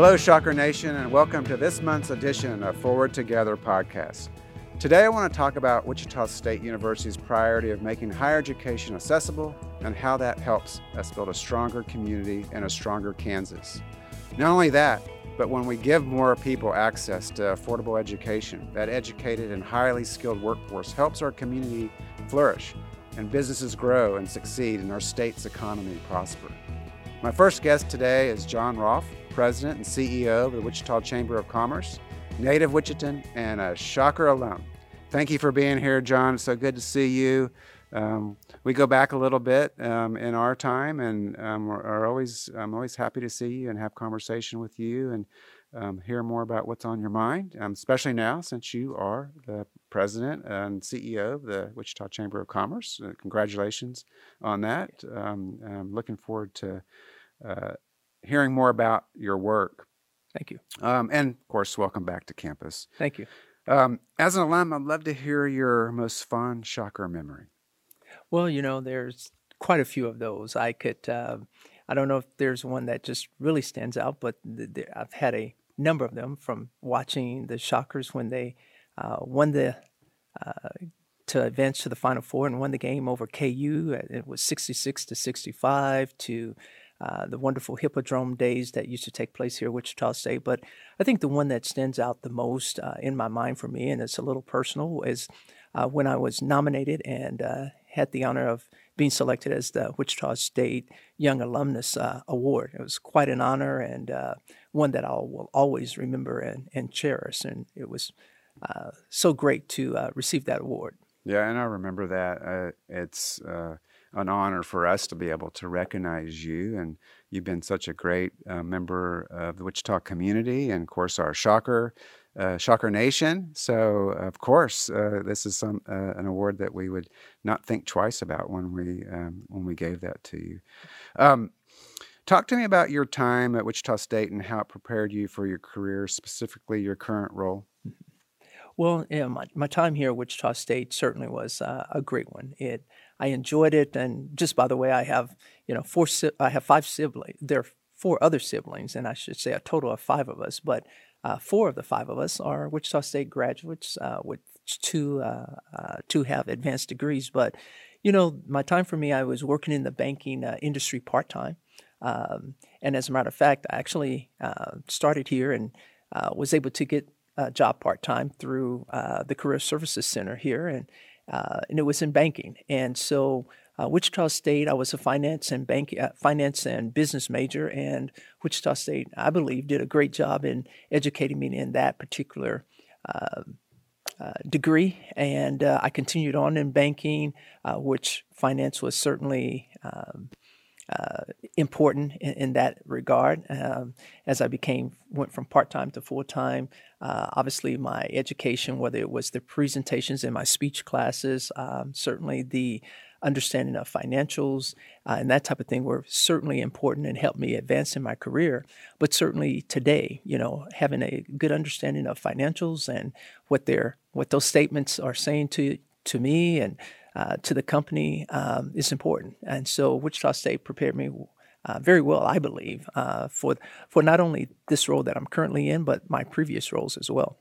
Hello, Shocker Nation, and welcome to this month's edition of Forward Together podcast. Today, I want to talk about Wichita State University's priority of making higher education accessible and how that helps us build a stronger community and a stronger Kansas. Not only that, but when we give more people access to affordable education, that educated and highly skilled workforce helps our community flourish and businesses grow and succeed and our state's economy prosper. My first guest today is John Rolfe, President and CEO of the Wichita Chamber of Commerce, native Wichita, and a Shocker alum. Thank you for being here, John. It's so good to see you. Um, we go back a little bit um, in our time, and um, are always I'm always happy to see you and have conversation with you and um, hear more about what's on your mind, um, especially now since you are the president and CEO of the Wichita Chamber of Commerce. Uh, congratulations on that. Um, I'm looking forward to uh, hearing more about your work. Thank you. and of course, welcome back to campus. Thank you. as an alum, I'd love to hear your most fond shocker memory. Well, you know, there's quite a few of those. I could, uh, I don't know if there's one that just really stands out, but th- th- I've had a number of them from watching the Shockers when they uh, won the uh, to advance to the Final Four and won the game over KU. It was 66 to 65 to uh, the wonderful Hippodrome days that used to take place here at Wichita State. But I think the one that stands out the most uh, in my mind for me, and it's a little personal, is uh, when I was nominated and uh, had the honor of being selected as the Wichita State Young Alumnus uh, Award. It was quite an honor and uh, one that I will always remember and, and cherish. And it was so great to receive that award. Yeah, and I remember that. It's an honor for us to be able to recognize you, and you've been such a great member of the Wichita community, and of course our Shocker uh, Shocker Nation. So, of course, uh, this is some uh, an award that we would not think twice about when we um, when we gave that to you. Um, talk to me about your time at Wichita State and how it prepared you for your career, specifically your current role. Well, yeah, my, my time here at Wichita State certainly was uh, a great one. It I enjoyed it, and just by the way, I have you know four I have five siblings. There are four other siblings, and I should say a total of five of us. But uh, four of the five of us are Wichita State graduates, uh, with two uh, uh, two have advanced degrees. But you know, my time for me, I was working in the banking uh, industry part time, um, and as a matter of fact, I actually started here and was able to get a job part time through the Career Services Center here, and and it was in banking, and so uh, Wichita State, I was a finance and bank, uh, finance and business major, and Wichita State, I believe, did a great job in educating me in that particular uh, uh degree. And uh, I continued on in banking, uh, which finance was certainly. Um, uh, important in, in, that regard. Um, as I became went from part time to full time, uh, obviously my education, whether it was the presentations in my speech classes, um, certainly the understanding of financials uh, and that type of thing were certainly important and helped me advance in my career. But certainly today, you know, having a good understanding of financials and what their what those statements are saying to to me and uh, to the company um, is important. And so Wichita State prepared me uh, very well, I believe, uh, for for not only this role that I'm currently in, but my previous roles as well.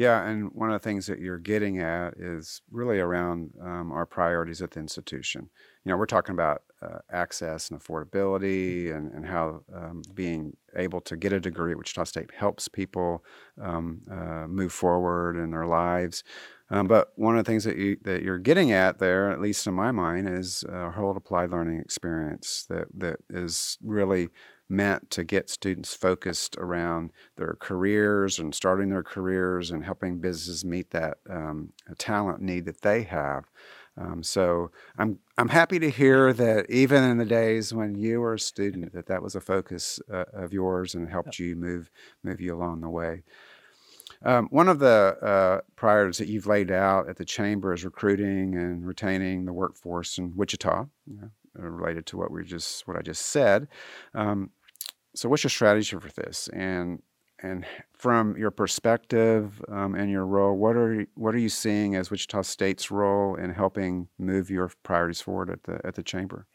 Yeah, and one of the things that you're getting at is really around um, our priorities at the institution. You know, we're talking about uh, access and affordability and, and how um, being able to get a degree at Wichita State helps people um, uh, move forward in their lives. Um, but one of the things that you that you're getting at there, at least in my mind, is a whole applied learning experience that that is really meant to get students focused around their careers and starting their careers and helping businesses meet that um, talent need that they have. Um, so I'm I'm happy to hear that even in the days when you were a student, that that was a focus uh, of yours and helped you move move you along the way. Um, one of the uh, priorities that you've laid out at the chamber is recruiting and retaining the workforce in Wichita, you know, related to what we just what I just said. Um, so what's your strategy for this? And and from your perspective um, and your role what are what are you seeing as wichita state's role in helping move your priorities forward at the at the chamber?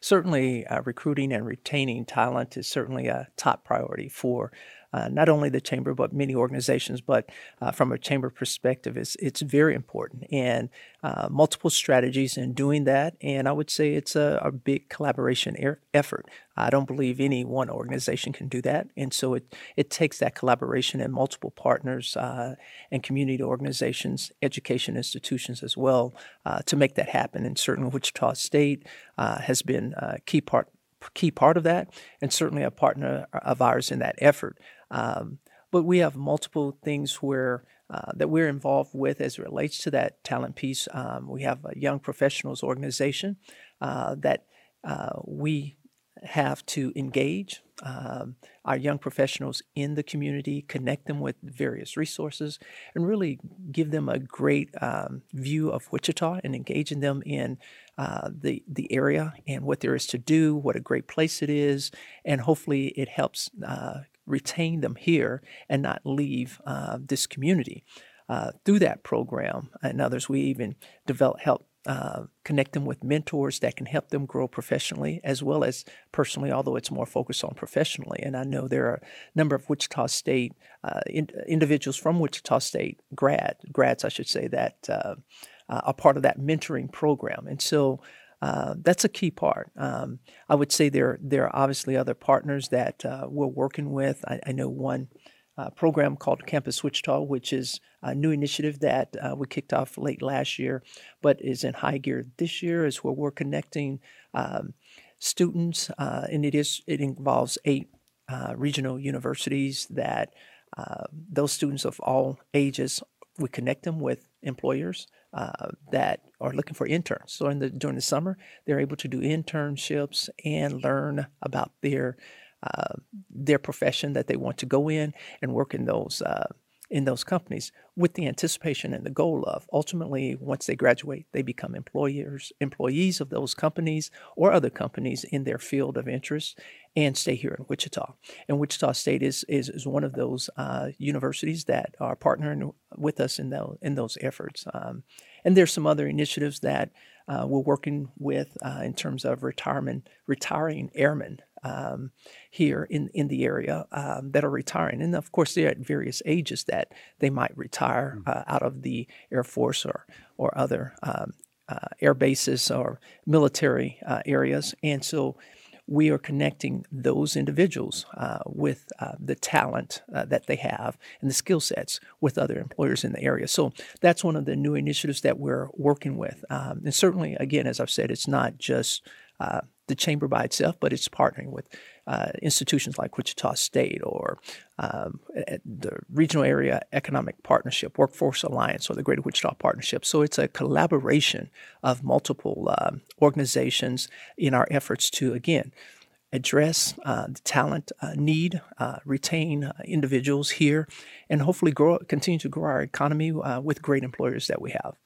Certainly uh, recruiting and retaining talent is certainly a top priority for uh, not only the chamber but many organizations. But uh, from a chamber perspective, it's it's very important and uh, multiple strategies in doing that. And I would say it's a, a big collaboration er- effort. I don't believe any one organization can do that, and so it it takes that collaboration and multiple partners uh, and community organizations, education institutions as well uh, to make that happen. And certainly, Wichita State has been a key part key part of that, and certainly a partner of ours in that effort. Um, but we have multiple things where uh, that we're involved with as it relates to that talent piece. Um, we have a young professionals organization uh, that uh, we have to engage um, our young professionals in the community, connect them with various resources, and really give them a great um, view of Wichita and engaging them in uh, the the area and what there is to do, what a great place it is, and hopefully it helps uh, retain them here and not leave uh, this community. Uh, through that program and others, we even develop help uh, connect them with mentors that can help them grow professionally as well as personally, although it's more focused on professionally. And I know there are a number of Wichita State uh, in, individuals from Wichita State grad grads, I should say, that uh, uh are part of that mentoring program. And so. Uh, that's a key part. Um, I would say there there are obviously other partners that we're working with. I, I know one uh, program called Campus Wichita, which is a new initiative that uh, we kicked off late last year, but is in high gear this year. Is where we're connecting um, students, uh, and it is it involves eight uh, regional universities that uh, those students of all ages. We connect them with employers uh, that are looking for interns. So in the during the summer, they're able to do internships and learn about their uh, their profession that they want to go in and work in those uh, in those companies with the anticipation and the goal of ultimately once they graduate they become employers employees of those companies or other companies in their field of interest and stay here in Wichita. And Wichita State is is, is one of those uh, universities that are partnering with us in those in those efforts. Um, and there's some other initiatives that uh, we're working with uh, in terms of retirement retiring airmen um, here in, in the area um, that are retiring. And of course, they're at various ages that they might retire mm. uh, out of the Air Force or, or other um, uh, air bases or military uh, areas. And so we are connecting those individuals uh, with uh, the talent uh, that they have and the skill sets with other employers in the area. So that's one of the new initiatives that we're working with. Um, and certainly, again, as I've said, it's not just uh, the chamber by itself, but it's partnering with uh, institutions like Wichita State or um, the Regional Area Economic Partnership, Workforce Alliance, or the Greater Wichita Partnership. So it's a collaboration of multiple um, organizations in our efforts to, again, address uh, the talent uh, need, uh, retain uh, individuals here, and hopefully grow, continue to grow our economy uh, with great employers that we have.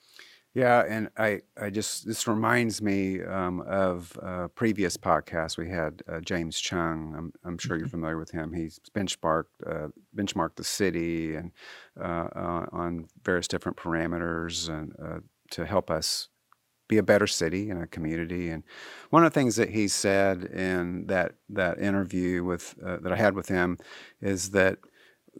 Yeah, and I, I just this reminds me um, of a previous podcast we had uh, James Chung. I'm, I'm sure you're mm-hmm. familiar with him. He's benchmarked uh, benchmarked the city and uh, uh on various different parameters and uh, to help us be a better city and a community. And one of the things that he said in that that interview with uh, that I had with him is that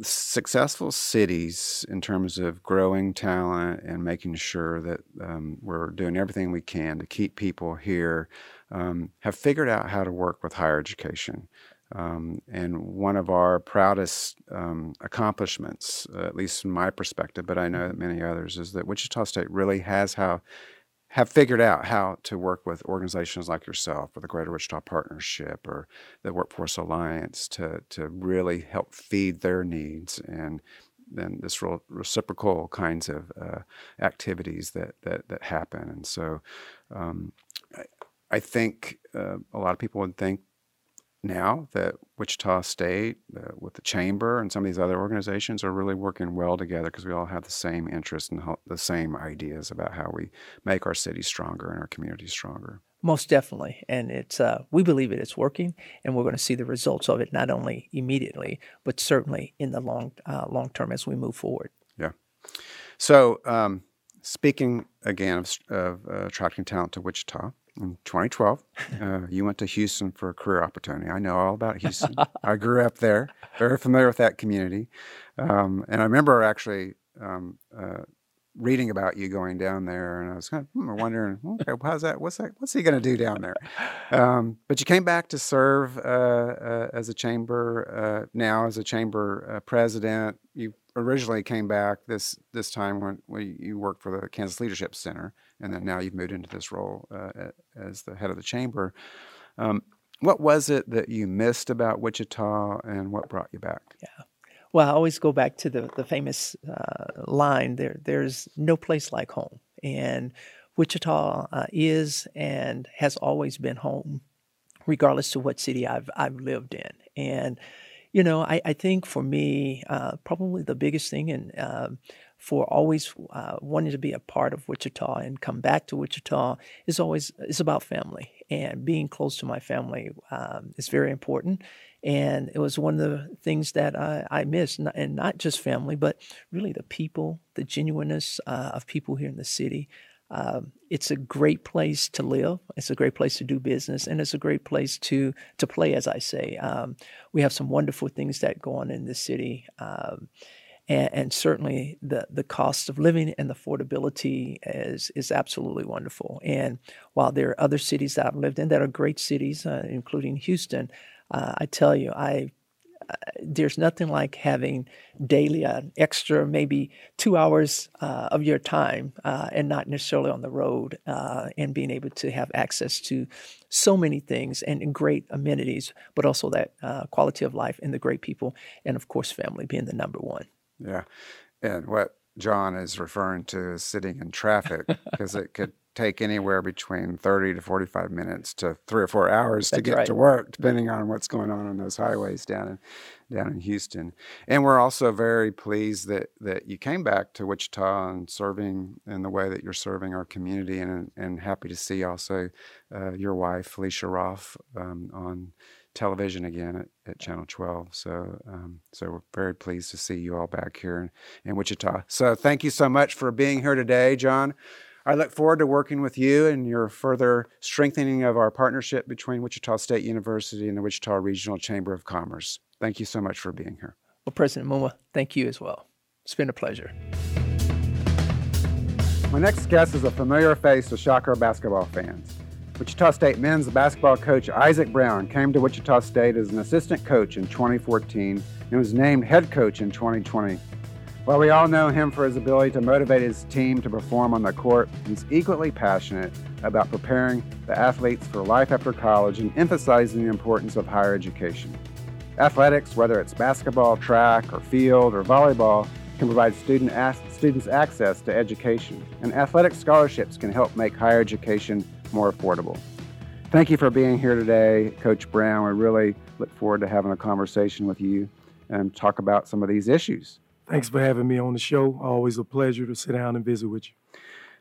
successful cities in terms of growing talent and making sure that um, we're doing everything we can to keep people here um, have figured out how to work with higher education. Um, and one of our proudest um, accomplishments, uh, at least from my perspective, but I know that many others, is that Wichita State really has how have figured out how to work with organizations like yourself or the Greater Wichita Partnership or the Workforce Alliance to, to really help feed their needs and then this real reciprocal kinds of uh, activities that, that, that happen. And so um, I, I, think uh, a lot of people would think now that Wichita State, uh, with the chamber and some of these other organizations, are really working well together because we all have the same interests and the same ideas about how we make our city stronger and our community stronger. Most definitely, and it's uh, we believe it is working, and we're going to see the results of it not only immediately, but certainly in the long uh, long term as we move forward. Yeah. So, um, speaking again of, of uh, attracting talent to Wichita, in 2012. Uh, you went to Houston for a career opportunity. I know all about Houston. I grew up there, very familiar with that community. Um, and I remember actually um, uh, reading about you going down there, and I was kind of hmm, wondering, okay, how's that? What's that? What's he going to do down there? Um, but you came back to serve uh, uh, as a chamber uh, now as a chamber uh, president. You originally came back this this time when, when you worked for the Kansas Leadership Center, and then now you've moved into this role uh, as the head of the chamber. Um, what was it that you missed about Wichita, and what brought you back? Yeah. Well, I always go back to the the famous uh, line: "There, there's no place like home," and Wichita uh, is and has always been home, regardless to what city I've I've lived in. And you know, I, I think for me, uh, probably the biggest thing, and uh, for always uh, wanting to be a part of Wichita and come back to Wichita is always is about family and being close to my family um, is very important. And it was one of the things that I, I missed, and not just family, but really the people, the genuineness uh, of people here in the city. Um, it's a great place to live. It's a great place to do business, and it's a great place to to play. As I say, um, we have some wonderful things that go on in the city. Um, and, and, certainly the the cost of living and the affordability is is absolutely wonderful. And while there are other cities that I've lived in that are great cities, uh, including Houston, uh, I tell you, I uh, there's nothing like having daily an extra maybe two hours uh, of your time uh, and not necessarily on the road uh, and being able to have access to so many things and, and great amenities but also that uh, quality of life and the great people and of course family being the number one yeah. And what John is referring to is sitting in traffic because it could take anywhere between 30 to 45 minutes to three or four hours That's to get right. to work, depending on what's going on on those highways down in down in Houston. And we're also very pleased that that you came back to Wichita and serving in the way that you're serving our community, and and happy to see also uh, your wife Felicia Roth um, on television again at, at Channel 12. So, um, so we're very pleased to see you all back here in, in Wichita. So, thank you so much for being here today, John. I look forward to working with you and your further strengthening of our partnership between Wichita State University and the Wichita Regional Chamber of Commerce. Thank you so much for being here. Well, President Muma, thank you as well. It's been a pleasure. My next guest is a familiar face to Shocker basketball fans. Wichita State men's basketball coach Isaac Brown came to Wichita State as an assistant coach in 2014 and was named head coach in 2020. While we all know him for his ability to motivate his team to perform on the court, he's equally passionate about preparing the athletes for life after college and emphasizing the importance of higher education. Athletics, whether it's basketball, track, or field, or volleyball, can provide student students access to education, and athletic scholarships can help make higher education more affordable. Thank you for being here today, Coach Brown. We really look forward to having a conversation with you and talk about some of these issues. Thanks for having me on the show. Always a pleasure to sit down and visit with you.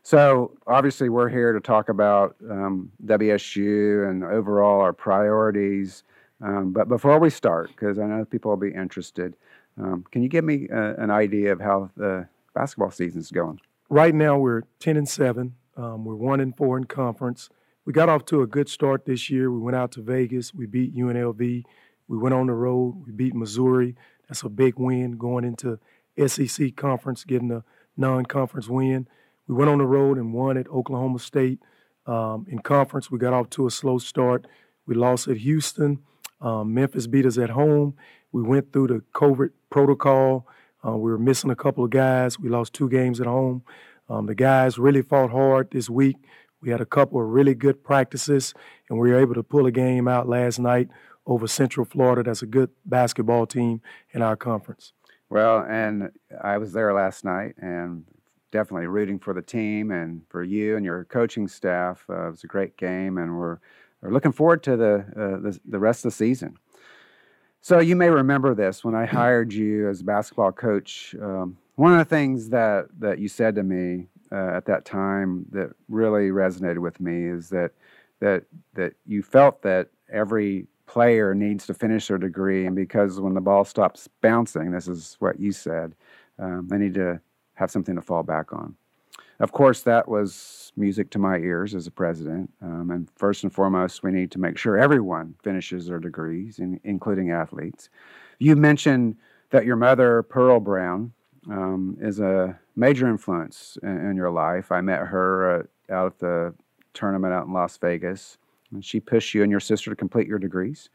So, obviously, we're here to talk about um, WSU and overall our priorities. Um, but before we start, because I know people will be interested, um, can you give me uh, an idea of how the basketball season is going? Right now, we're 10 and 7. Um, we're one and four in conference. We got off to a good start this year. We went out to Vegas. We beat UNLV. We went on the road. We beat Missouri. That's a big win going into SEC conference, getting a non-conference win. We went on the road and won at Oklahoma State. Um, in conference, we got off to a slow start. We lost at Houston. Um, Memphis beat us at home. We went through the COVID protocol. Uh, we were missing a couple of guys. We lost two games at home. Um, the guys really fought hard this week. We had a couple of really good practices, and we were able to pull a game out last night over Central Florida. That's a good basketball team in our conference. Well, and I was there last night and definitely rooting for the team and for you and your coaching staff. Uh, it was a great game, and we're, we're looking forward to the, uh, the, the rest of the season. So you may remember this when I hired you as a basketball coach. Um, one of the things that that you said to me uh, at that time that really resonated with me is that that that you felt that every player needs to finish their degree, and because when the ball stops bouncing, this is what you said, um, they need to have something to fall back on. Of course, that was music to my ears as a president. Um, and first and foremost, we need to make sure everyone finishes their degrees, in, including athletes. You mentioned that your mother, Pearl Brown, um, is a major influence in, in, your life. I met her uh, out at the tournament out in Las Vegas, and she pushed you and your sister to complete your degrees.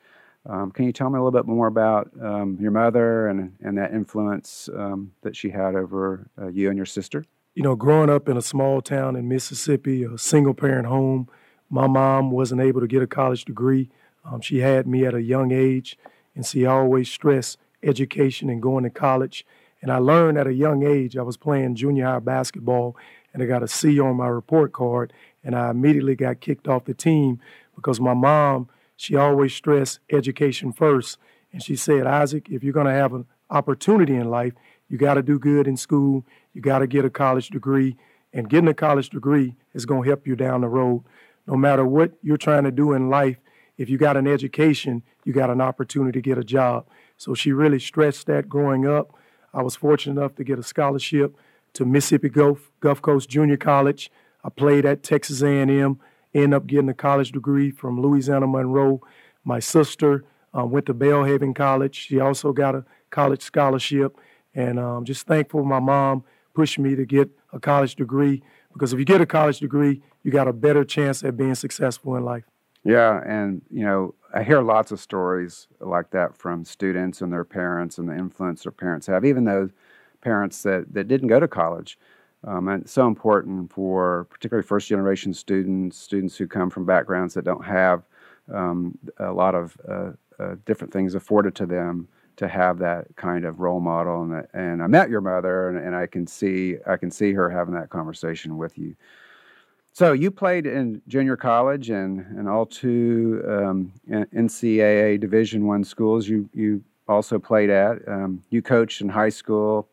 Um, can you tell me a little bit more about um, your mother and, and that influence um, that she had over uh, you and your sister? You know, growing up in a small town in Mississippi, a single parent home, my mom wasn't able to get a college degree. Um, she had me at a young age, and she always stressed education and going to college. And I learned at a young age, I was playing junior high basketball, and I got a C on my report card, and I immediately got kicked off the team because my mom she always stressed education first. And she said, Isaac, if you're going to have an opportunity in life, you got to do good in school. You got to get a college degree. And getting a college degree is going to help you down the road. No matter what you're trying to do in life, if you got an education, you got an opportunity to get a job. So she really stressed that growing up. I was fortunate enough to get a scholarship to Mississippi Gulf, Gulf Coast Junior College. I played at Texas A&M ended up getting a college degree from Louisiana Monroe. My sister um, went to Belhaven College. She also got a college scholarship. And um, just thankful my mom pushed me to get a college degree because if you get a college degree, you got a better chance at being successful in life. Yeah, and you know, I hear lots of stories like that from students and their parents and the influence their parents have, even those parents that, that didn't go to college. Um, and it's so important for particularly first generation students, students who come from backgrounds that don't have um, a lot of uh, uh, different things afforded to them to have that kind of role model. And, and I met your mother, and, and I can see I can see her having that conversation with you. So you played in junior college and, and all two um, NCAA Division One schools. You you also played at. Um, you coached in high school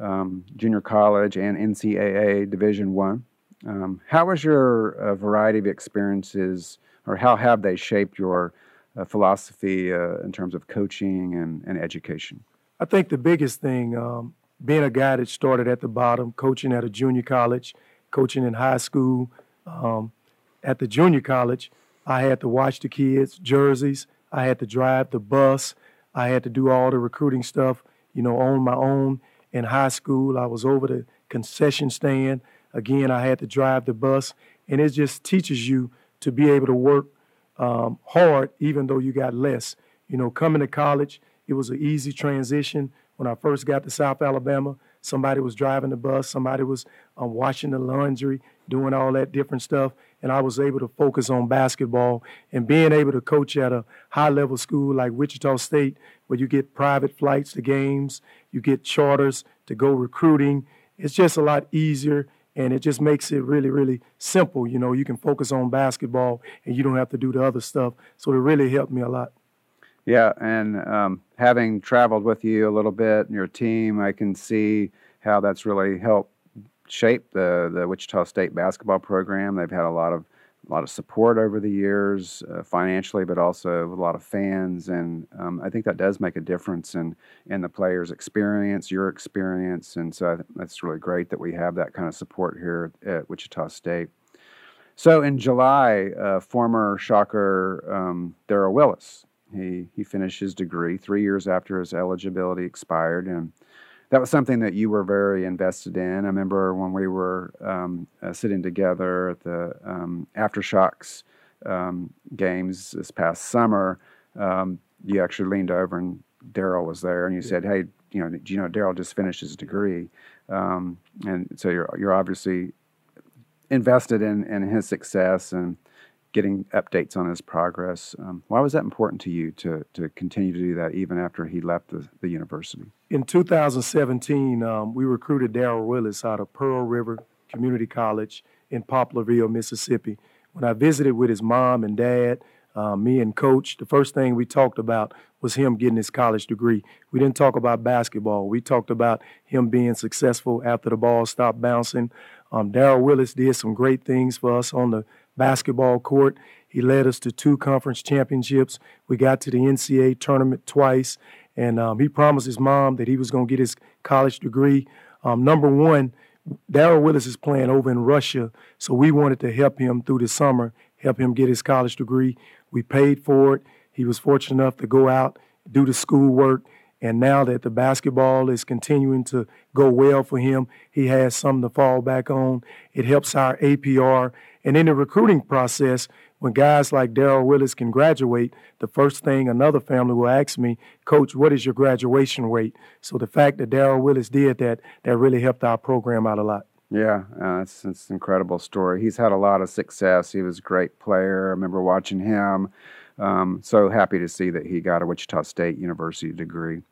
um, junior college, and NCAA Division One. Um, how was your uh, variety of experiences, or how have they shaped your philosophy uh, in terms of coaching and, and, education? I think the biggest thing, um, being a guy that started at the bottom, coaching at a junior college, coaching in high school, um, at the junior college, I had to watch the kids' jerseys. I had to drive the bus. I had to do all the recruiting stuff, you know, on my own in high school. I was over the concession stand. Again, I had to drive the bus, and it just teaches you to be able to work um, hard even though you got less. You know, coming to college, it was an easy transition. When I first got to South Alabama, somebody was driving the bus, somebody was um, washing the laundry, doing all that different stuff, and I was able to focus on basketball and being able to coach at a high level school like Wichita State, where you get private flights to games you get charters to go recruiting. It's just a lot easier and it just makes it really, really simple. You know, you can focus on basketball and you don't have to do the other stuff. So it really helped me a lot. Yeah, and um, having traveled with you a little bit and your team, I can see how that's really helped shape the the Wichita State basketball program. They've had a lot of a lot of support over the years, uh, financially, but also a lot of fans, and um, I think that does make a difference in in the players' experience, your experience, and so that's really great that we have that kind of support here at Wichita State. So in July, uh, former Shocker um, Darral Willis, he he finished his degree three years after his eligibility expired, and that was something that you were very invested in. I remember when we were um, uh, sitting together at the um, aftershocks um, games this past summer. Um, you actually leaned over and Darral was there, and you said, "Hey, you know, do you know Darral just finished his degree?" Um, and so you're you're obviously invested in in his success and getting updates on his progress. Um, why was that important to you to, to continue to do that even after he left the, the university? In 2017, um, we recruited Darral Willis out of Pearl River Community College in Poplarville, Mississippi. When I visited with his mom and dad, uh, me and coach, the first thing we talked about was him getting his college degree. We didn't talk about basketball. We talked about him being successful after the ball stopped bouncing. Um, Darral Willis did some great things for us on the basketball court. He led us to two conference championships. We got to the NCAA tournament twice, and um, he promised his mom that he was going to get his college degree. Um, number one, Darral Willis is playing over in Russia, so we wanted to help him through the summer, help him get his college degree. We paid for it. He was fortunate enough to go out, do the schoolwork, and now that the basketball is continuing to go well for him, he has something to fall back on. It helps our APR. And in the recruiting process, when guys like Darral Willis can graduate, the first thing another family will ask me, Coach, what is your graduation rate? So the fact that Darral Willis did that, that really helped our program out a lot. Yeah, uh, it's, it's an incredible story. He's had a lot of success. He was a great player. I remember watching him. Um, so happy to see that he got a Wichita State University degree.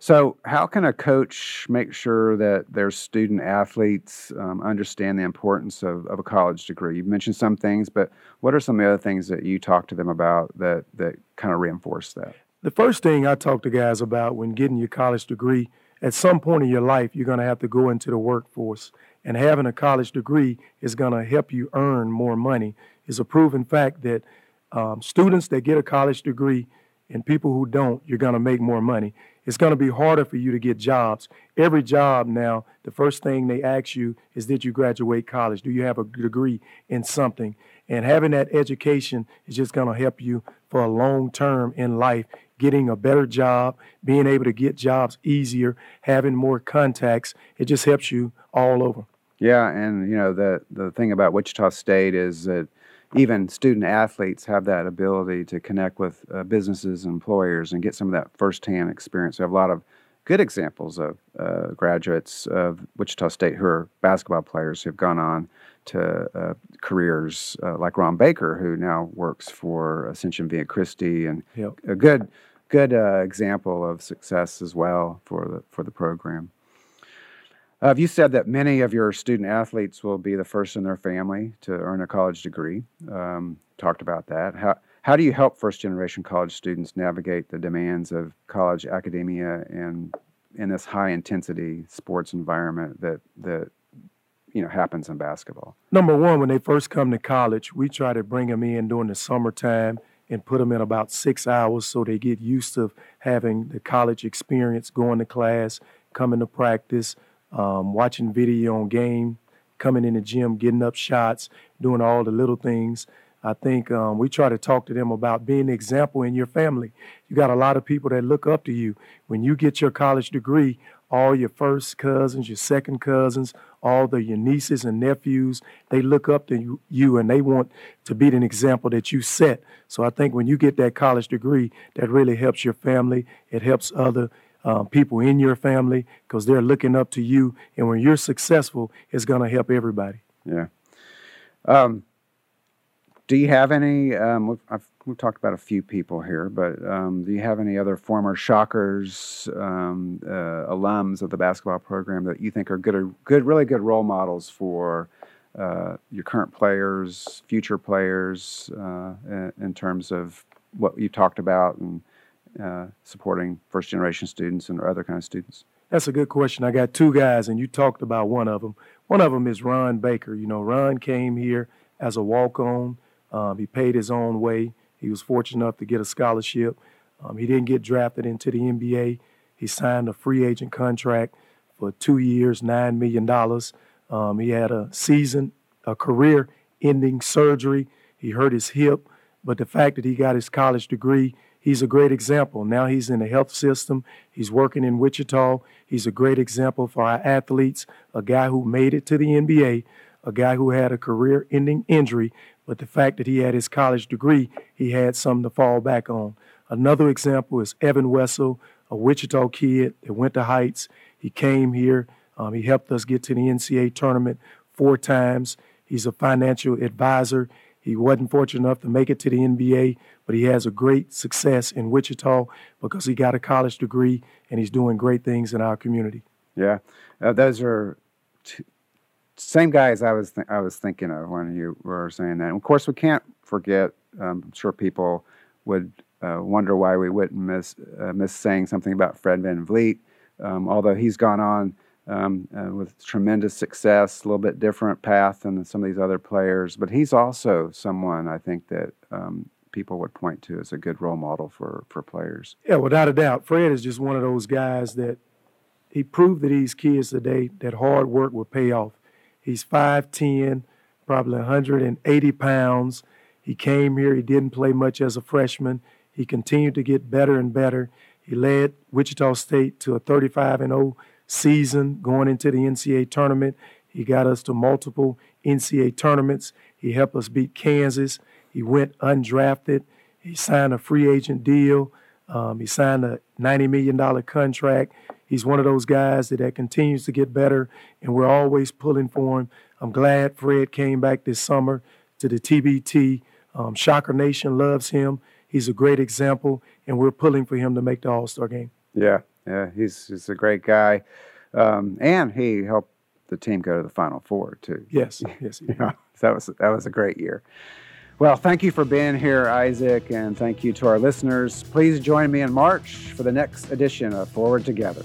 So, how can a coach make sure that their student athletes um, understand the importance of, of a college degree? You've mentioned some things, but what are some of the other things that you talk to them about that, that kind of reinforce that? The first thing I talk to guys about when getting your college degree, at some point in your life, you're going to have to go into the workforce. And having a college degree is going to help you earn more money. It's a proven fact that um, students that get a college degree and people who don't, you're going to make more money it's going to be harder for you to get jobs. Every job now, the first thing they ask you is did you graduate college? Do you have a degree in something? And having that education is just going to help you for a long term in life, getting a better job, being able to get jobs easier, having more contacts. It just helps you all over. Yeah, and you know the the thing about Wichita State is that even student athletes have that ability to connect with uh, businesses and employers and get some of that firsthand experience. We have a lot of good examples of uh, graduates of Wichita State who are basketball players who have gone on to uh, careers uh, like Ron Baker, who now works for Ascension Via Christi, and yep. a good good uh, example of success as well for the for the program. Uh, you said that many of your student athletes will be the first in their family to earn a college degree. Um, talked about that. How, how do you help first generation college students navigate the demands of college academia and in this high intensity sports environment that, that you know happens in basketball? Number one, when they first come to college, we try to bring them in during the summertime and put them in about six hours so they get used to having the college experience, going to class, coming to practice, um, watching video on game, coming in the gym, getting up shots, doing all the little things. I think um, we try to talk to them about being an example in your family. You got a lot of people that look up to you. When you get your college degree, all your first cousins, your second cousins, all the your nieces and nephews, they look up to you, you and they want to be an example that you set. So I think when you get that college degree, that really helps your family. It helps other um, people in your family because they're looking up to you. And when you're successful, it's going to help everybody. Yeah. Um, do you have any? Um, we've, I've, we've, talked about a few people here, but um, do you have any other former Shockers um, uh, alums of the basketball program that you think are good, good, really good role models for uh, your current players, future players, uh, in, in terms of what you talked about and uh, supporting first generation students and other kind of students? That's a good question. I got two guys, and you talked about one of them. One of them is Ron Baker. You know, Ron came here as a walk on. Um, he paid his own way. He was fortunate enough to get a scholarship. Um, he didn't get drafted into the NBA. He signed a free agent contract for two years, $9 million. Um, he had a season, a career ending surgery. He hurt his hip, but the fact that he got his college degree he's a great example. Now he's in the health system. He's working in Wichita. He's a great example for our athletes, a guy who made it to the NBA, a guy who had a career ending injury, but the fact that he had his college degree, he had something to fall back on. Another example is Evan Wessel, a Wichita kid that went to Heights. He came here. Um, he helped us get to the NCAA tournament four times. He's a financial advisor. He wasn't fortunate enough to make it to the NBA, but he has a great success in Wichita because he got a college degree and he's doing great things in our community. Yeah, uh, those are same guys I was th- I was thinking of when you were saying that. And of course, we can't forget. Um, I'm sure people would uh, wonder why we wouldn't miss uh, miss saying something about Fred VanVleet, um, although he's gone on um, uh, with tremendous success, a little bit different path than some of these other players. But he's also someone I think that um, people would point to as a good role model for, for players. Yeah, without a doubt. Fred is just one of those guys that he proved to these kids today that hard work will pay off. He's 5'10, probably 180 pounds. He came here, he didn't play much as a freshman. He continued to get better and better. He led Wichita State to a 35 and 0 season going into the NCAA tournament. He got us to multiple NCAA tournaments. He helped us beat Kansas. He went undrafted. He signed a free agent deal. Um, he signed a $90 million contract. He's one of those guys that, that continues to get better, and we're always pulling for him. I'm glad Fred came back this summer to the TBT. Um, Shocker Nation loves him. He's a great example, and we're pulling for him to make the All Star game. Yeah, yeah, he's he's a great guy, um, and he helped the team go to the Final Four too. Yes, yes. Yeah, that was that was a great year. Well, thank you for being here, Isaac, and thank you to our listeners. Please join me in March for the next edition of Forward Together.